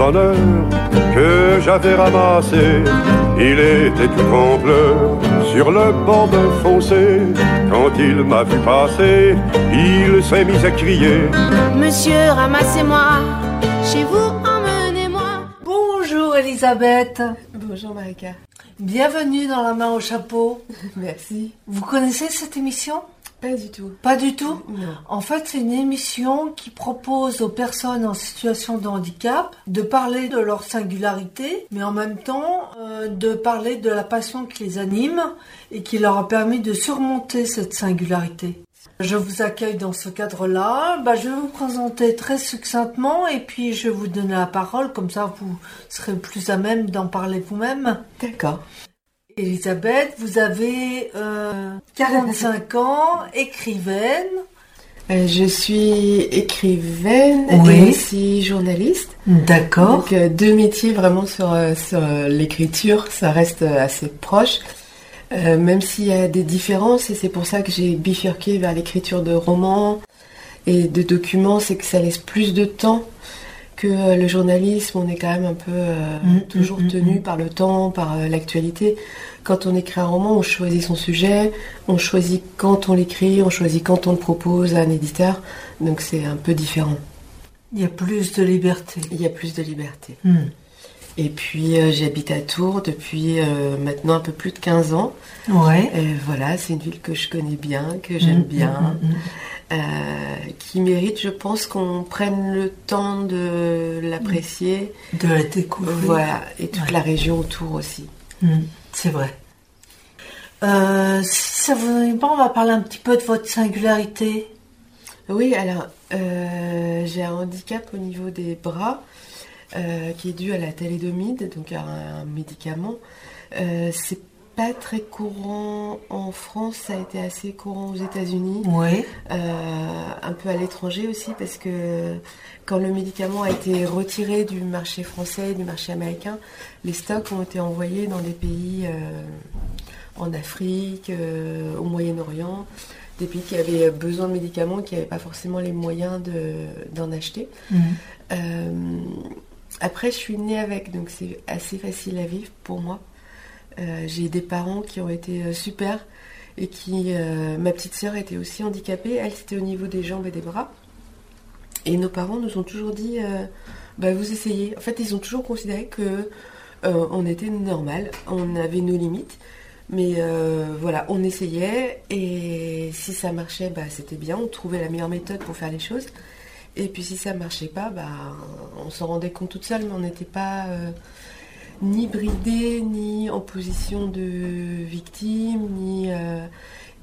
bonheur que j'avais ramassé. Il était tout en pleurs sur le bord d'un fossé. Quand il m'a vu passer, il s'est mis à crier Monsieur, ramassez-moi, chez vous, emmenez-moi. Bonjour Elisabeth. Bonjour Marika. Bienvenue dans La main au chapeau. Merci. Vous connaissez cette émission? Pas du tout. Pas du tout Non. En fait, c'est une émission qui propose aux personnes en situation de handicap de parler de leur singularité, mais en même temps euh, de parler de la passion qui les anime et qui leur a permis de surmonter cette singularité. Je vous accueille dans ce cadre-là. Bah, je vais vous présenter très succinctement et puis je vais vous donner la parole, comme ça vous serez plus à même d'en parler vous-même. D'accord. Elisabeth, vous avez euh, 45 ans, écrivaine. Euh, je suis écrivaine Oui. et aussi journaliste. D'accord. Donc euh, deux métiers vraiment sur, euh, sur euh, l'écriture, ça reste euh, assez proche. Euh, même s'il y a des différences et c'est pour ça que j'ai bifurqué vers l'écriture de romans et de documents, c'est que ça laisse plus de temps que euh, le journalisme. On est quand même un peu euh, Mm, toujours mm, mm, tenu mm. par le temps, par euh, l'actualité. Quand on écrit un roman, on choisit son sujet, on choisit quand on l'écrit, on choisit quand on le propose à un éditeur. Donc c'est un peu différent. Il y a plus de liberté. Il y a plus de liberté. Et puis euh, j'habite à Tours depuis maintenant un peu plus de 15 ans. Ouais. Et voilà, c'est une ville que je connais bien, que j'aime Mm, bien, mm, mm, euh, qui mérite, je pense, qu'on prenne le temps de l'apprécier. mm. De la découvrir. Voilà, et toute Ouais. la région autour aussi. Hmm, C'est vrai. Euh, si ça vous ennuie pas, on va parler un petit peu de votre singularité. Oui, alors euh, j'ai un handicap au niveau des bras qui est dû à la thalédomide, donc à un, médicament. C'est pas très courant en France, ça a été assez courant aux États-Unis. Oui. Euh, un peu à l'étranger aussi parce que quand le médicament a été retiré du marché français et du marché américain, les stocks ont été envoyés dans des pays euh, en Afrique, euh, au Moyen-Orient, des pays qui avaient besoin de médicaments, qui n'avaient pas forcément les moyens de- d'en acheter. Euh, après, je suis née avec, donc c'est assez facile à vivre pour moi. Euh, J'ai des parents qui ont été euh, super et qui, euh, ma petite sœur était aussi handicapée. Elle, c'était au niveau des jambes et des bras. Et nos parents nous ont toujours dit, bah, vous essayez. En fait, ils ont toujours considéré que on était normal, on avait nos limites. Mais voilà, on essayait et si ça marchait, bah, c'était bien. On trouvait la meilleure méthode pour faire les choses. Et puis si ça marchait pas, bah, on s'en rendait compte toute seule, mais on n'était pas ni bridé, ni en position de victime, ni, euh,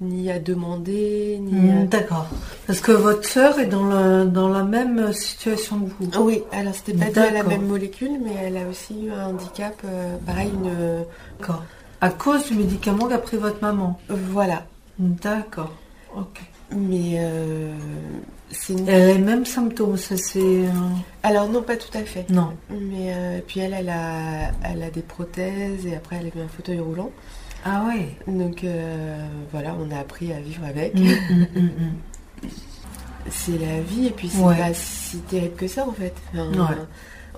ni à demander, ni Hmm, à- D'accord. Parce que votre sœur est dans, le, dans la même situation que vous. Ah Oui, alors c'était pas dû à la même molécule, mais elle a aussi eu un handicap, euh, pareil, une... D'accord. À cause du médicament qu'a pris votre maman. Voilà. D'accord. Ok. Mais euh. Elle a les mêmes symptômes, ça c'est. euh, Alors non, pas tout à fait. Non. Mais euh, puis elle, elle a, elle a des prothèses et après elle a eu un fauteuil roulant. Ah ouais. Donc euh, voilà, on a appris à vivre avec. Hmm, hmm, hmm. C'est la vie et puis c'est Ouais. pas si terrible que ça en fait. Enfin, Ouais.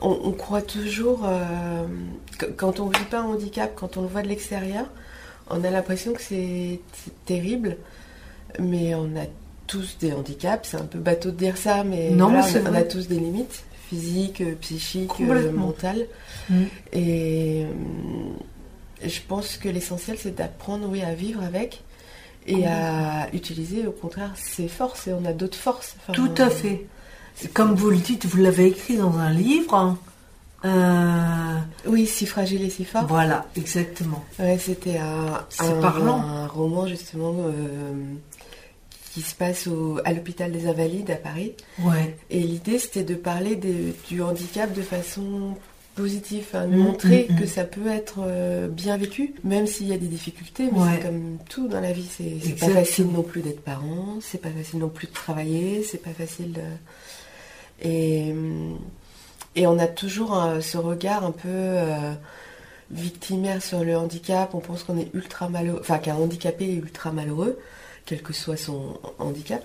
on, on croit toujours, euh, que- quand on vit pas un handicap, quand on le voit de l'extérieur, on a l'impression que c'est terrible, mais on a tous des handicaps. C'est un peu bateau de dire ça, mais Non, voilà, on, a tous des limites physiques, euh, psychiques, euh, mentales. Hmm. Et euh, je pense que l'essentiel, c'est d'apprendre, oui, à vivre avec et à utiliser, au contraire, ses forces. Et on a d'autres forces. Enfin, Tout à fait. Comme vous le dites, vous l'avez écrit dans un livre. hein. Euh, Oui, si fragile et si fort. voilà, exactement. Ouais, c'était un, un- parlant. un roman justement euh, qui se passe au- à l'hôpital des Invalides à Paris. Ouais. Et l'idée, c'était de parler des- du handicap de façon positive, hein, de Mm, montrer mm, mm. que ça peut être euh, bien vécu, même s'il y a des difficultés. Mais Ouais. c'est comme tout dans la vie, c'est pas facile non plus d'être parent, c'est pas facile non plus de travailler, c'est pas facile de... Et, et on a toujours euh, ce regard un peu euh, victimaire sur le handicap. On pense qu'on est ultra malheureux, enfin qu'un handicapé est ultra malheureux, quel que soit son handicap.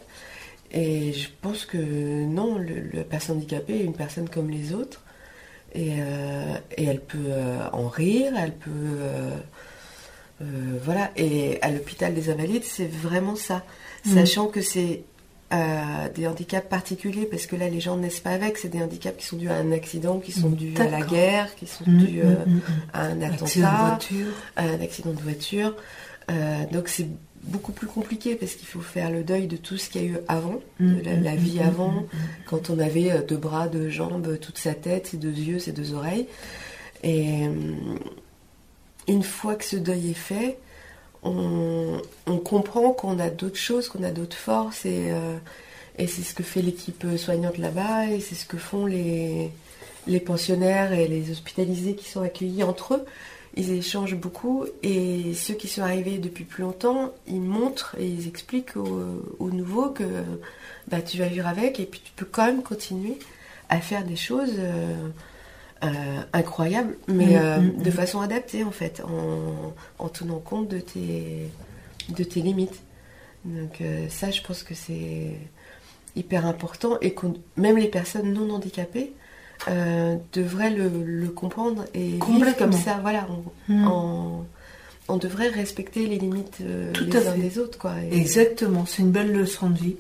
Et je pense que non, le, la personne handicapée est une personne comme les autres. Et, et elle peut en rire, elle peut... voilà, et à l'hôpital des Invalides, c'est vraiment ça. Mm. Sachant que c'est des handicaps particuliers, parce que là, les gens ne naissent pas avec, c'est des handicaps qui sont dus à un accident, qui sont dus à la guerre, qui sont dus à un attentat, à un accident de voiture. donc c'est beaucoup plus compliqué parce qu'il faut faire le deuil de tout ce qu'il y a eu avant, de la, vie avant, quand on avait deux bras, deux jambes, toute sa tête, ses deux yeux, ses deux oreilles. Et une fois que ce deuil est fait, on, comprend qu'on a d'autres choses, qu'on a d'autres forces, et, et c'est ce que fait l'équipe soignante là-bas, et c'est ce que font les, les pensionnaires et les hospitalisés qui sont accueillis entre eux ils échangent beaucoup et ceux qui sont arrivés depuis plus longtemps, ils montrent et ils expliquent aux, nouveaux que bah, tu vas vivre avec et puis tu peux quand même continuer à faire des choses euh, euh, incroyables, mais mm, euh, mm, de mm. façon adaptée en fait, en, tenant compte de tes, de tes limites. Donc ça, je pense que c'est hyper important et que même les personnes non handicapées, euh, devrait le, comprendre et vivre comme ça. Voilà, hmm. on, devrait respecter les limites euh, les uns des autres. Quoi, Exactement, c'est une belle leçon de vie.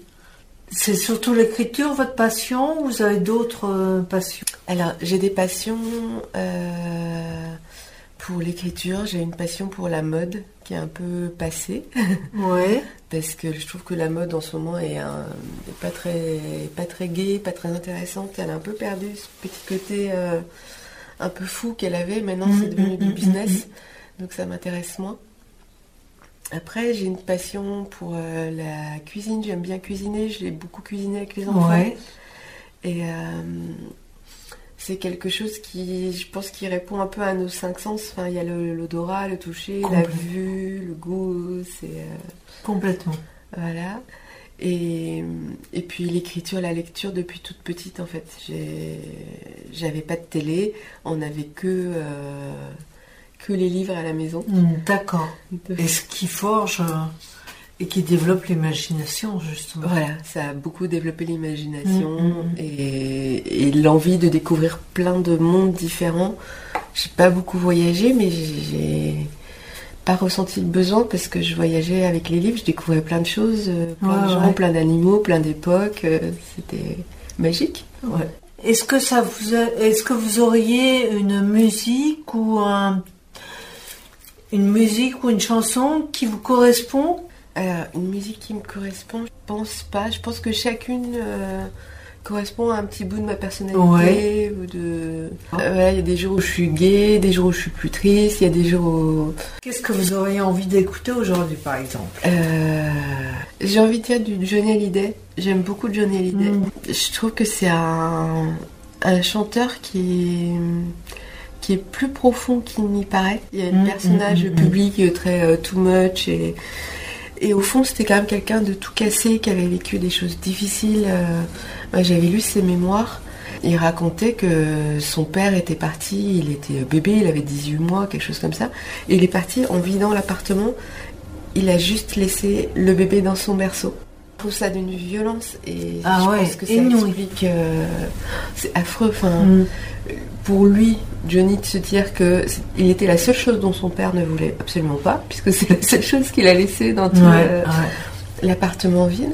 C'est surtout l'écriture, votre passion, ou vous avez d'autres euh, passions? Alors, j'ai des passions pour l'écriture, j'ai une passion pour la mode qui est un peu passée. Ouais. Parce que je trouve que la mode en ce moment est, pas très pas très gaie, pas très intéressante. Elle a un peu perdu ce petit côté euh, un peu fou qu'elle avait. Maintenant, c'est mm, devenu du mm, mm, business, donc ça m'intéresse moins. Après, j'ai une passion pour euh, la cuisine. J'aime bien cuisiner. J'ai beaucoup cuisiné avec les enfants. Ouais. Et euh, c'est quelque chose qui, je pense, qui répond un peu à nos cinq sens. Enfin, il y a l'odorat, le, toucher, la vue, le goût. C'est euh, complètement. Voilà. Et, et puis l'écriture, la lecture depuis toute petite en fait. J'avais pas de télé, on n'avait que euh, que les livres à la maison. Hmm, d'accord. Et ce qui forge euh, et qui développe l'imagination, justement. Voilà, ça a beaucoup développé l'imagination mm, mm, mm. et, l'envie de découvrir plein de mondes différents. J'ai pas beaucoup voyagé, mais j'ai pas ressenti le besoin parce que je voyageais avec les livres, je découvrais plein de choses, euh, plein de gens, plein d'animaux, plein d'époques. Euh, c'était magique. Est-ce que ça vous, est-ce que vous auriez une musique ou un, une musique ou une chanson qui vous correspond alors, une musique qui me correspond, je pense pas. Je pense que chacune euh, correspond à un petit bout de ma personnalité. Ou de... Euh, il y a des jours où je suis gay, des jours où je suis plus triste, il y a des jours où... Qu'est-ce que vous auriez envie d'écouter aujourd'hui, par exemple? Euh, J'ai envie de dire du Johnny Hallyday. J'aime beaucoup Johnny Hallyday. Mm. Je trouve que c'est un, un chanteur qui qui est plus profond qu'il n'y paraît. Il y a un mm, personnage mm, public très too much et et au fond, c'était quand même quelqu'un de tout cassé, qui avait vécu des choses difficiles. Euh, j'avais lu ses mémoires. Il racontait que son père était parti, il était bébé, il avait 18 mois, quelque chose comme ça. Et il est parti en vidant l'appartement. Il a juste laissé le bébé dans son berceau. Je trouve ça d'une violence et ah je ouais, pense que ça explique. Euh, c'est affreux. Enfin, mm. pour lui, Johnny, de se dire que il était la seule chose dont son père ne voulait absolument pas, puisque c'est la seule chose qu'il a laissé dans tout l'appartement vide.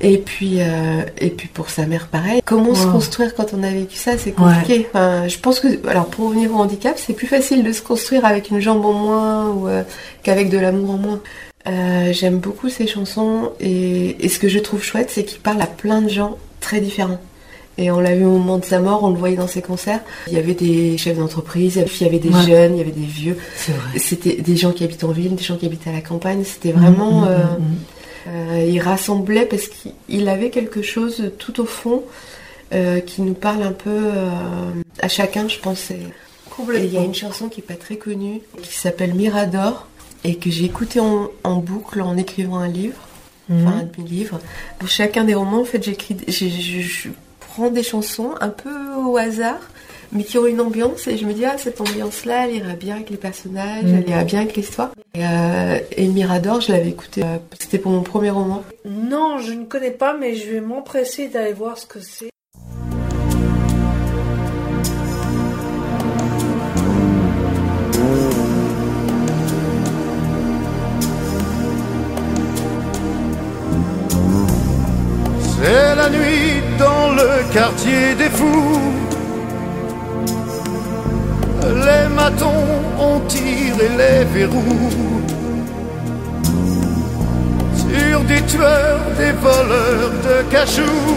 Et puis, euh, et puis pour sa mère, pareil. Comment se construire quand on a vécu ça, c'est compliqué. Enfin, je pense que, alors pour revenir au handicap, c'est plus facile de se construire avec une jambe en moins ou euh, qu'avec de l'amour en moins. Euh, j'aime beaucoup ces chansons et, et, ce que je trouve chouette, c'est qu'il parle à plein de gens très différents. Et on l'a vu au moment de sa mort, on le voyait dans ses concerts. Il y avait des chefs d'entreprise, il y avait des jeunes, il y avait des vieux. C'était des gens qui habitent en ville, des gens qui habitent à la campagne. C'était vraiment. Mmh, mmh, euh, mmh, euh, il rassemblait parce qu'il avait quelque chose tout au fond euh, qui nous parle un peu à chacun, je pense. Et il y a une chanson qui est pas très connue, qui s'appelle Mirador, et que j'ai écoutée en, boucle en écrivant un livre. Enfin, un demi-livre. Pour chacun des romans, en fait, j'écris, prends des chansons un peu au hasard, mais qui ont une ambiance, et je me dis, ah, cette ambiance-là, elle ira bien avec les personnages, elle ira bien avec l'histoire. Et, euh, Mirador, je l'avais écouté, euh, c'était pour mon premier roman. Non, je ne connais pas, mais je vais m'empresser d'aller voir ce que c'est. Quartier des fous. Les matons ont tiré les verrous sur des tueurs, des voleurs de cachous,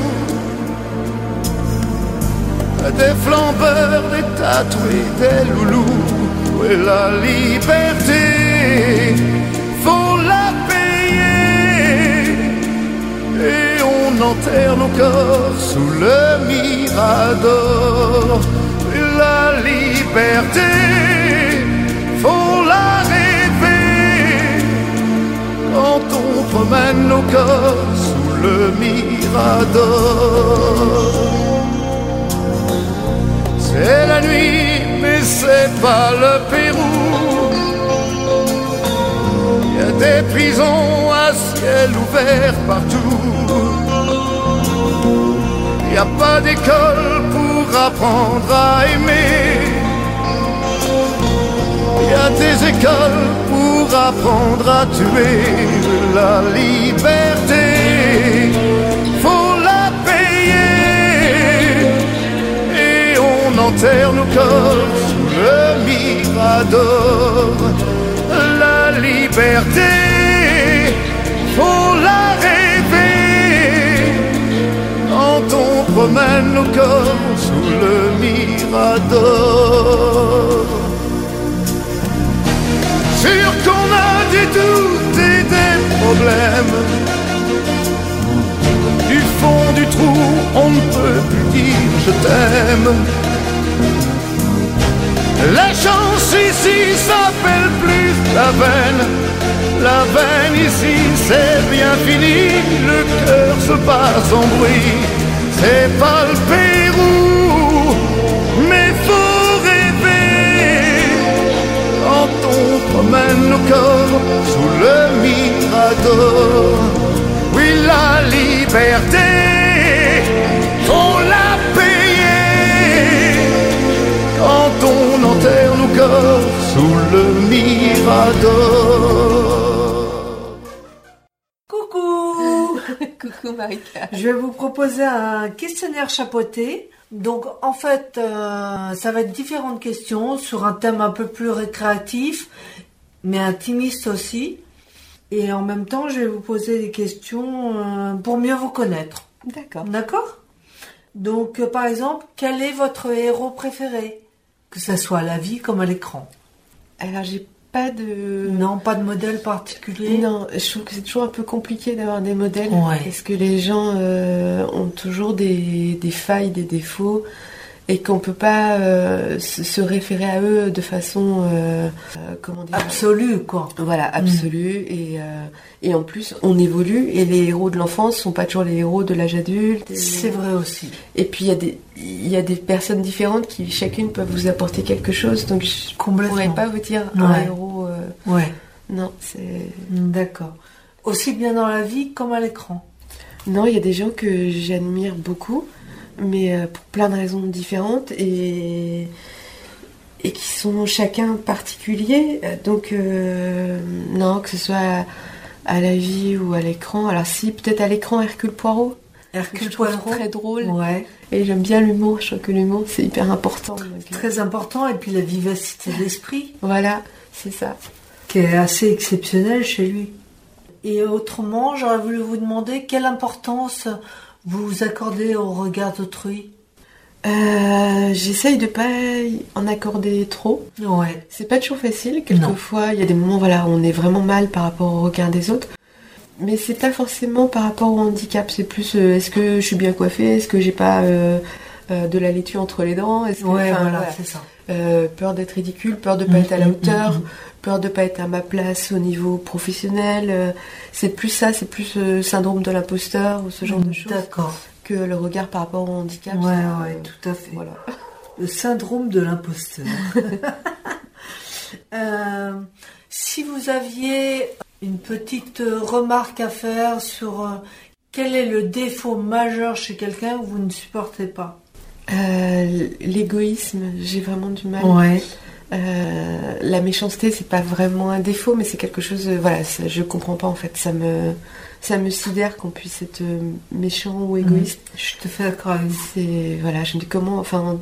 des flambeurs, des tatoués, des loulous. Où est la liberté? Enterre nos corps sous le mirador. La liberté, faut la rêver quand on promène nos corps sous le mirador. C'est la nuit, mais c'est pas le Pérou. Il y a des prisons à ciel ouvert partout. N'y a pas d'école pour apprendre à aimer. Il y a des écoles pour apprendre à tuer la liberté. Faut la payer et on enterre nos corps sous le mirador. La liberté, faut la promène nos corps sous le mirador. Sûr qu'on a des doutes et des problèmes. Du fond du trou, on ne peut plus dire je t'aime. La chance ici s'appelle plus la veine. La veine ici, c'est bien fini. Le cœur se bat sans bruit. C'est pas le Pérou, mais faut rêver quand on promène nos corps sous le mirador. Oui, la liberté, faut la payer quand on enterre nos corps sous le mirador. Coucou Marika. Je vais vous proposer un questionnaire chapeauté. Donc en fait, euh, ça va être différentes questions sur un thème un peu plus récréatif, mais intimiste aussi. Et en même temps, je vais vous poser des questions euh, pour mieux vous connaître. D'accord. D'accord? Donc euh, par exemple, quel est votre héros préféré? Que ça soit à la vie comme à l'écran. Alors j'ai pas de. Non, pas de modèle particulier Non, je trouve que c'est toujours un peu compliqué d'avoir des modèles Ouais. parce que les gens euh, ont toujours des, des failles, des défauts? Et qu'on peut pas euh, se, référer à eux de façon euh, euh, comment dire Absolu, quoi. voilà absolue et euh, et en plus on évolue et les héros de l'enfance sont pas toujours les héros de l'âge adulte et, C'est vrai aussi. et puis il y a des il y a des personnes différentes qui chacune peuvent vous apporter quelque chose donc je Complètement. pourrais pas vous dire un héros Ouais, non c'est d'accord. Aussi bien dans la vie comme à l'écran. Non, il y a des gens que j'admire beaucoup, mais euh, pour plein de raisons différentes et, et qui sont chacun particuliers. Donc, euh, non, que ce soit à, à la vie ou à l'écran. Alors, si, peut-être à l'écran, Hercule Poirot. Hercule je Poirot. très drôle. Ouais, Et j'aime bien l'humour. Je trouve que l'humour, c'est hyper important. Donc, euh, très important. Et puis la vivacité d'esprit, Voilà, c'est ça. qui est assez exceptionnelle chez lui. Et autrement, j'aurais voulu vous demander quelle importance vous accordez au regard d'autrui? Euh, J'essaye de pas en accorder trop. Ouais, C'est pas toujours facile. Quelquefois, il y a des moments voilà, où on est vraiment mal par rapport au regard des autres. Mais c'est pas forcément par rapport au handicap. C'est plus euh, est-ce que je suis bien coiffée? Est-ce que j'ai pas euh, euh, de la laitue entre les dents Est-ce que- ouais, enfin, voilà, voilà. c'est ça. Euh, peur d'être ridicule, peur de pas Mm, être à la mm, hauteur, mm, mm. peur de pas être à ma place au niveau professionnel. euh, c'est plus ça, c'est plus euh, syndrome de l'imposteur ou ce genre de choses D'accord. que le regard par rapport au handicap. Ouais, ça, ouais, tout à fait. Voilà. Le syndrome de l'imposteur. Si vous aviez une petite remarque à faire sur quel est le défaut majeur chez quelqu'un que vous ne supportez pas? Euh, L'égoïsme, j'ai vraiment du mal. Ouais. Euh, la méchanceté, c'est pas vraiment un défaut, mais c'est quelque chose. euh, voilà, ça- je comprends pas en fait. Ça me, ça me sidère qu'on puisse être méchant ou égoïste. Je suis tout à fait d'accord. C'est voilà, je me dis comment, enfin, en,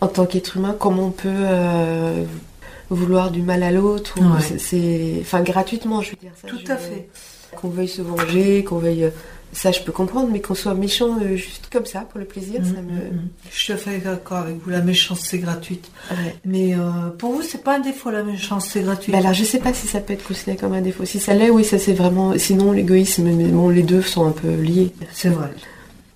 en tant qu'être humain, comment on peut euh, vouloir du mal à l'autre ou Ouais. c'est- enfin, gratuitement, je veux dire ça. Tout je- à fait. Qu'on veuille se venger, qu'on veuille, ça, je peux comprendre, mais qu'on soit méchant euh, juste comme ça pour le plaisir, ça Mm, me. mm, mm. Je suis tout à fait d'accord avec vous. La méchanceté gratuite. Ouais. Mais euh, pour vous, c'est pas un défaut la méchanceté gratuite? Bah alors je sais pas si ça peut être considéré comme un défaut. Si ça l'est, oui, ça c'est vraiment. Sinon l'égoïsme, mais bon, les deux sont un peu liés. C'est vrai.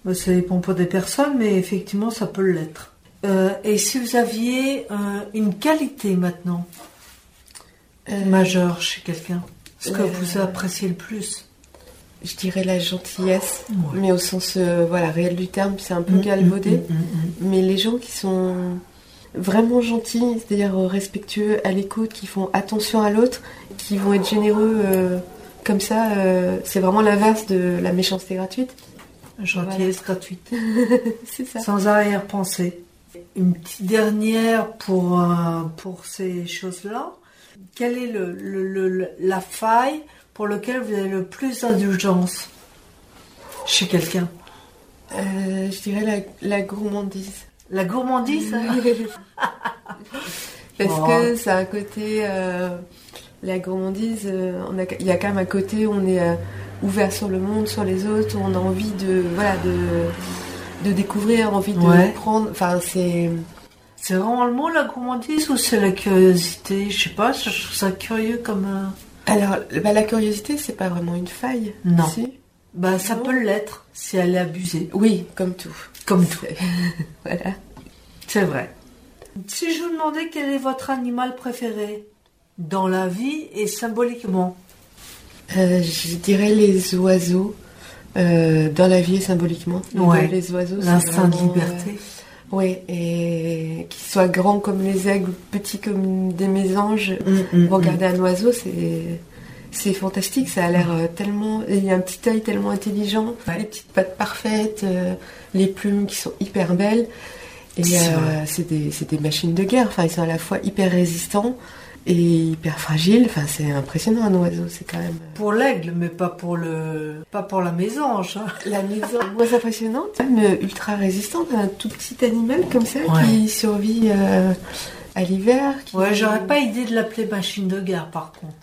Bah, Ça dépend pas des personnes, mais effectivement, ça peut l'être. Euh, et si vous aviez euh, une qualité maintenant Euh, majeure chez quelqu'un, ce que euh, vous appréciez le plus? Je dirais la gentillesse, Ouais. mais au sens euh, voilà réel du terme, c'est un peu Mm, galvaudé. mm, mm, Mais les gens qui sont vraiment gentils, c'est-à-dire euh, respectueux, à l'écoute, qui font attention à l'autre, qui vont être généreux euh, comme ça, euh, c'est vraiment l'inverse de la méchanceté gratuite. Gentillesse gratuite. C'est ça. Sans arrière-pensée. Une petite dernière pour, pour ces choses-là. Quelle est le, le- le- le- la faille pour laquelle vous avez le plus d'indulgence chez quelqu'un Euh, je dirais la, la gourmandise. La gourmandise Parce Oh. que ça a un côté. euh, la gourmandise, euh, on a- il y a quand même un côté où on est euh, ouvert sur le monde, sur les autres, où on a envie de, voilà, de, de découvrir, envie de Ouais. prendre. Enfin, c'est. C'est vraiment le mot la gourmandise ou c'est la curiosité? Je sais pas, je trouve ça curieux comme. un- Alors, bah, la curiosité, c'est pas vraiment une faille. Non. si Bah, ça Non. peut l'être si elle est abusée. Oui, comme tout. Comme tout. voilà. C'est vrai. Si je vous demandais quel est votre animal préféré dans la vie et symboliquement? Euh, je dirais les oiseaux. euh, dans la vie et symboliquement. Ouais. Les oiseaux, L'instinct de liberté. euh, Oui, et qu'ils soient grands comme les aigles, petits comme des mésanges. Mm, Regarder un oiseau, c'est c'est fantastique. Ça a l'air euh, tellement. Il y a un petit œil tellement intelligent, Ouais. les petites pattes parfaites, euh, les plumes qui sont hyper belles. Et C'est euh, c'est des, c'est des machines de guerre. Enfin, ils sont à la fois hyper résistants et hyper fragiles. Enfin, c'est impressionnant un oiseau. C'est quand même. euh, Pour l'aigle, mais pas pour le, pas pour la mésange. La maison moins impressionnante, mais ultra résistante, un tout petit animal comme ça Ouais. qui survit euh, à l'hiver. qui- Ouais, j'aurais pas idée de l'appeler machine de guerre, par contre.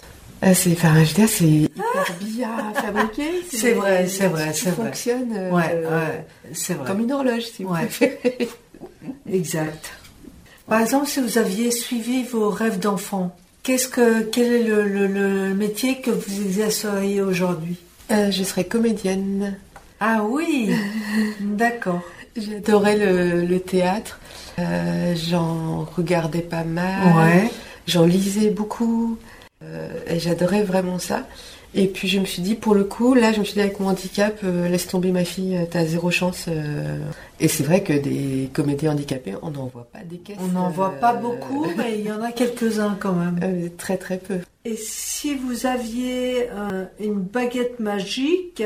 Ah, c'est, enfin, je veux dire, c'est hyper bien fabriqué. C'est vrai, c'est vrai, c'est vrai. fonctionne euh, Ouais, ouais, c'est vrai. comme une horloge, si vous préférez. Exact. Par exemple, si vous aviez suivi vos rêves d'enfant, qu'est-ce que, quel est le, le- le métier que vous exerceriez aujourd'hui Euh, je serais comédienne. Ah oui, d'accord. J'adorais le, le théâtre. Euh, j'en regardais pas mal. Ouais. J'en lisais beaucoup. Euh, et j'adorais vraiment ça. Et puis je me suis dit, pour le coup, là, je me suis dit, avec mon handicap, euh, laisse tomber ma fille, euh, t'as zéro chance. euh. Et c'est vrai que des comédiens handicapés, on n'en voit pas des caisses. On n'en voit euh, pas beaucoup, mais il y en a quelques-uns quand même. euh, très très peu. Et si vous aviez euh, une baguette magique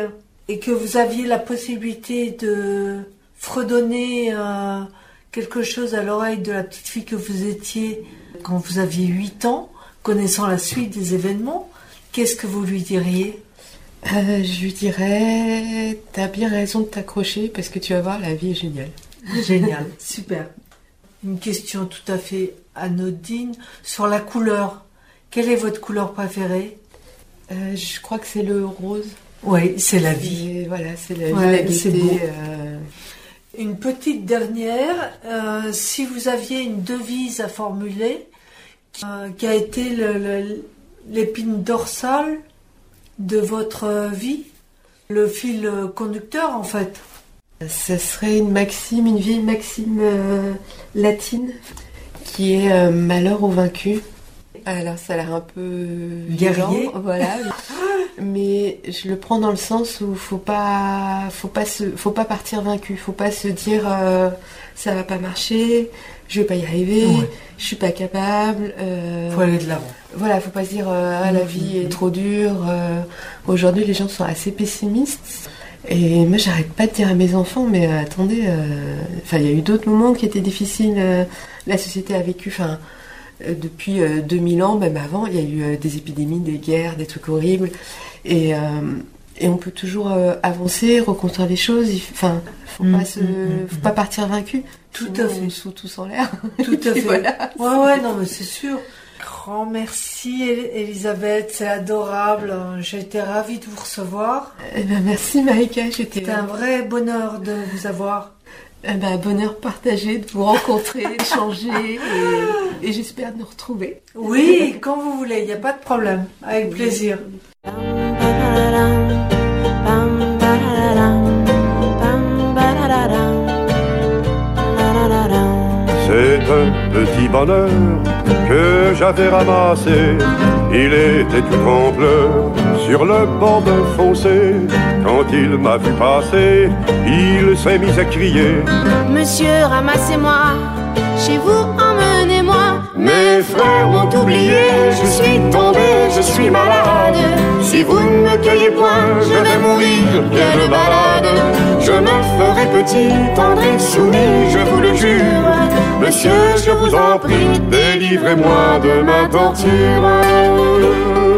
et que vous aviez la possibilité de fredonner euh, quelque chose à l'oreille de la petite fille que vous étiez quand vous aviez 8 ans, connaissant la suite des événements, qu'est-ce que vous lui diriez Euh, je lui dirais, t'as bien raison de t'accrocher parce que tu vas voir, la vie est géniale. Génial, super. Une question tout à fait anodine sur la couleur. Quelle est votre couleur préférée Euh, je crois que c'est le rose. Oui, c'est la vie. Voilà, c'est la vie, la c'est gaieté. beau. euh, Une petite dernière, euh, si vous aviez une devise à formuler, qui a été le- le- l'épine dorsale de votre vie, le fil conducteur en fait. Ce serait une maxime, une vieille maxime euh, latine qui est euh, malheur au vaincu. Alors ça a l'air un peu Guerrier. violent, voilà. Mais je le prends dans le sens où faut pas, faut pas se, faut pas partir vaincu, faut pas se dire euh, ça va pas marcher, je vais pas y arriver, Ouais. je suis pas capable. euh, Faut aller de l'avant. voilà, faut pas se dire euh, ah, la vie est trop dure. euh. Aujourd'hui, les gens sont assez pessimistes. Et moi, j'arrête pas de dire à mes enfants, mais euh, attendez, enfin, il y a eu d'autres moments qui étaient difficiles. la société a vécu, enfin, depuis 2000 ans, même avant, il y a eu des épidémies, des guerres, des trucs horribles. Et, et on peut toujours avancer, reconstruire les choses. Enfin, faut pas se, faut pas partir vaincu. Tout à fait. On tous en l'air. Tout à fait. Ouais, ouais, non, mais c'est sûr. Grand merci Elisabeth, c'est adorable. J'ai été ravie de vous recevoir. Eh ben, merci Maïka, c'était un vrai bonheur de vous avoir. Eh ben, bonheur partagé, de vous rencontrer, d'échanger et, et j'espère de nous retrouver. Oui, quand vous voulez, il n'y a pas de problème, avec plaisir. C'est un petit bonheur que j'avais ramassé. Il était tout en pleurs sur le bord d'un fossé. Quand il m'a vu passer, il s'est mis à crier Monsieur, ramassez-moi, chez vous. Mes frères m'ont oublié, je suis tombé, je suis malade. Si vous ne me cueillez point, je vais mourir, quelle balade. Je me ferai petit, tendre et soumis, je vous le jure. Monsieur, je vous en prie, délivrez-moi de ma torture.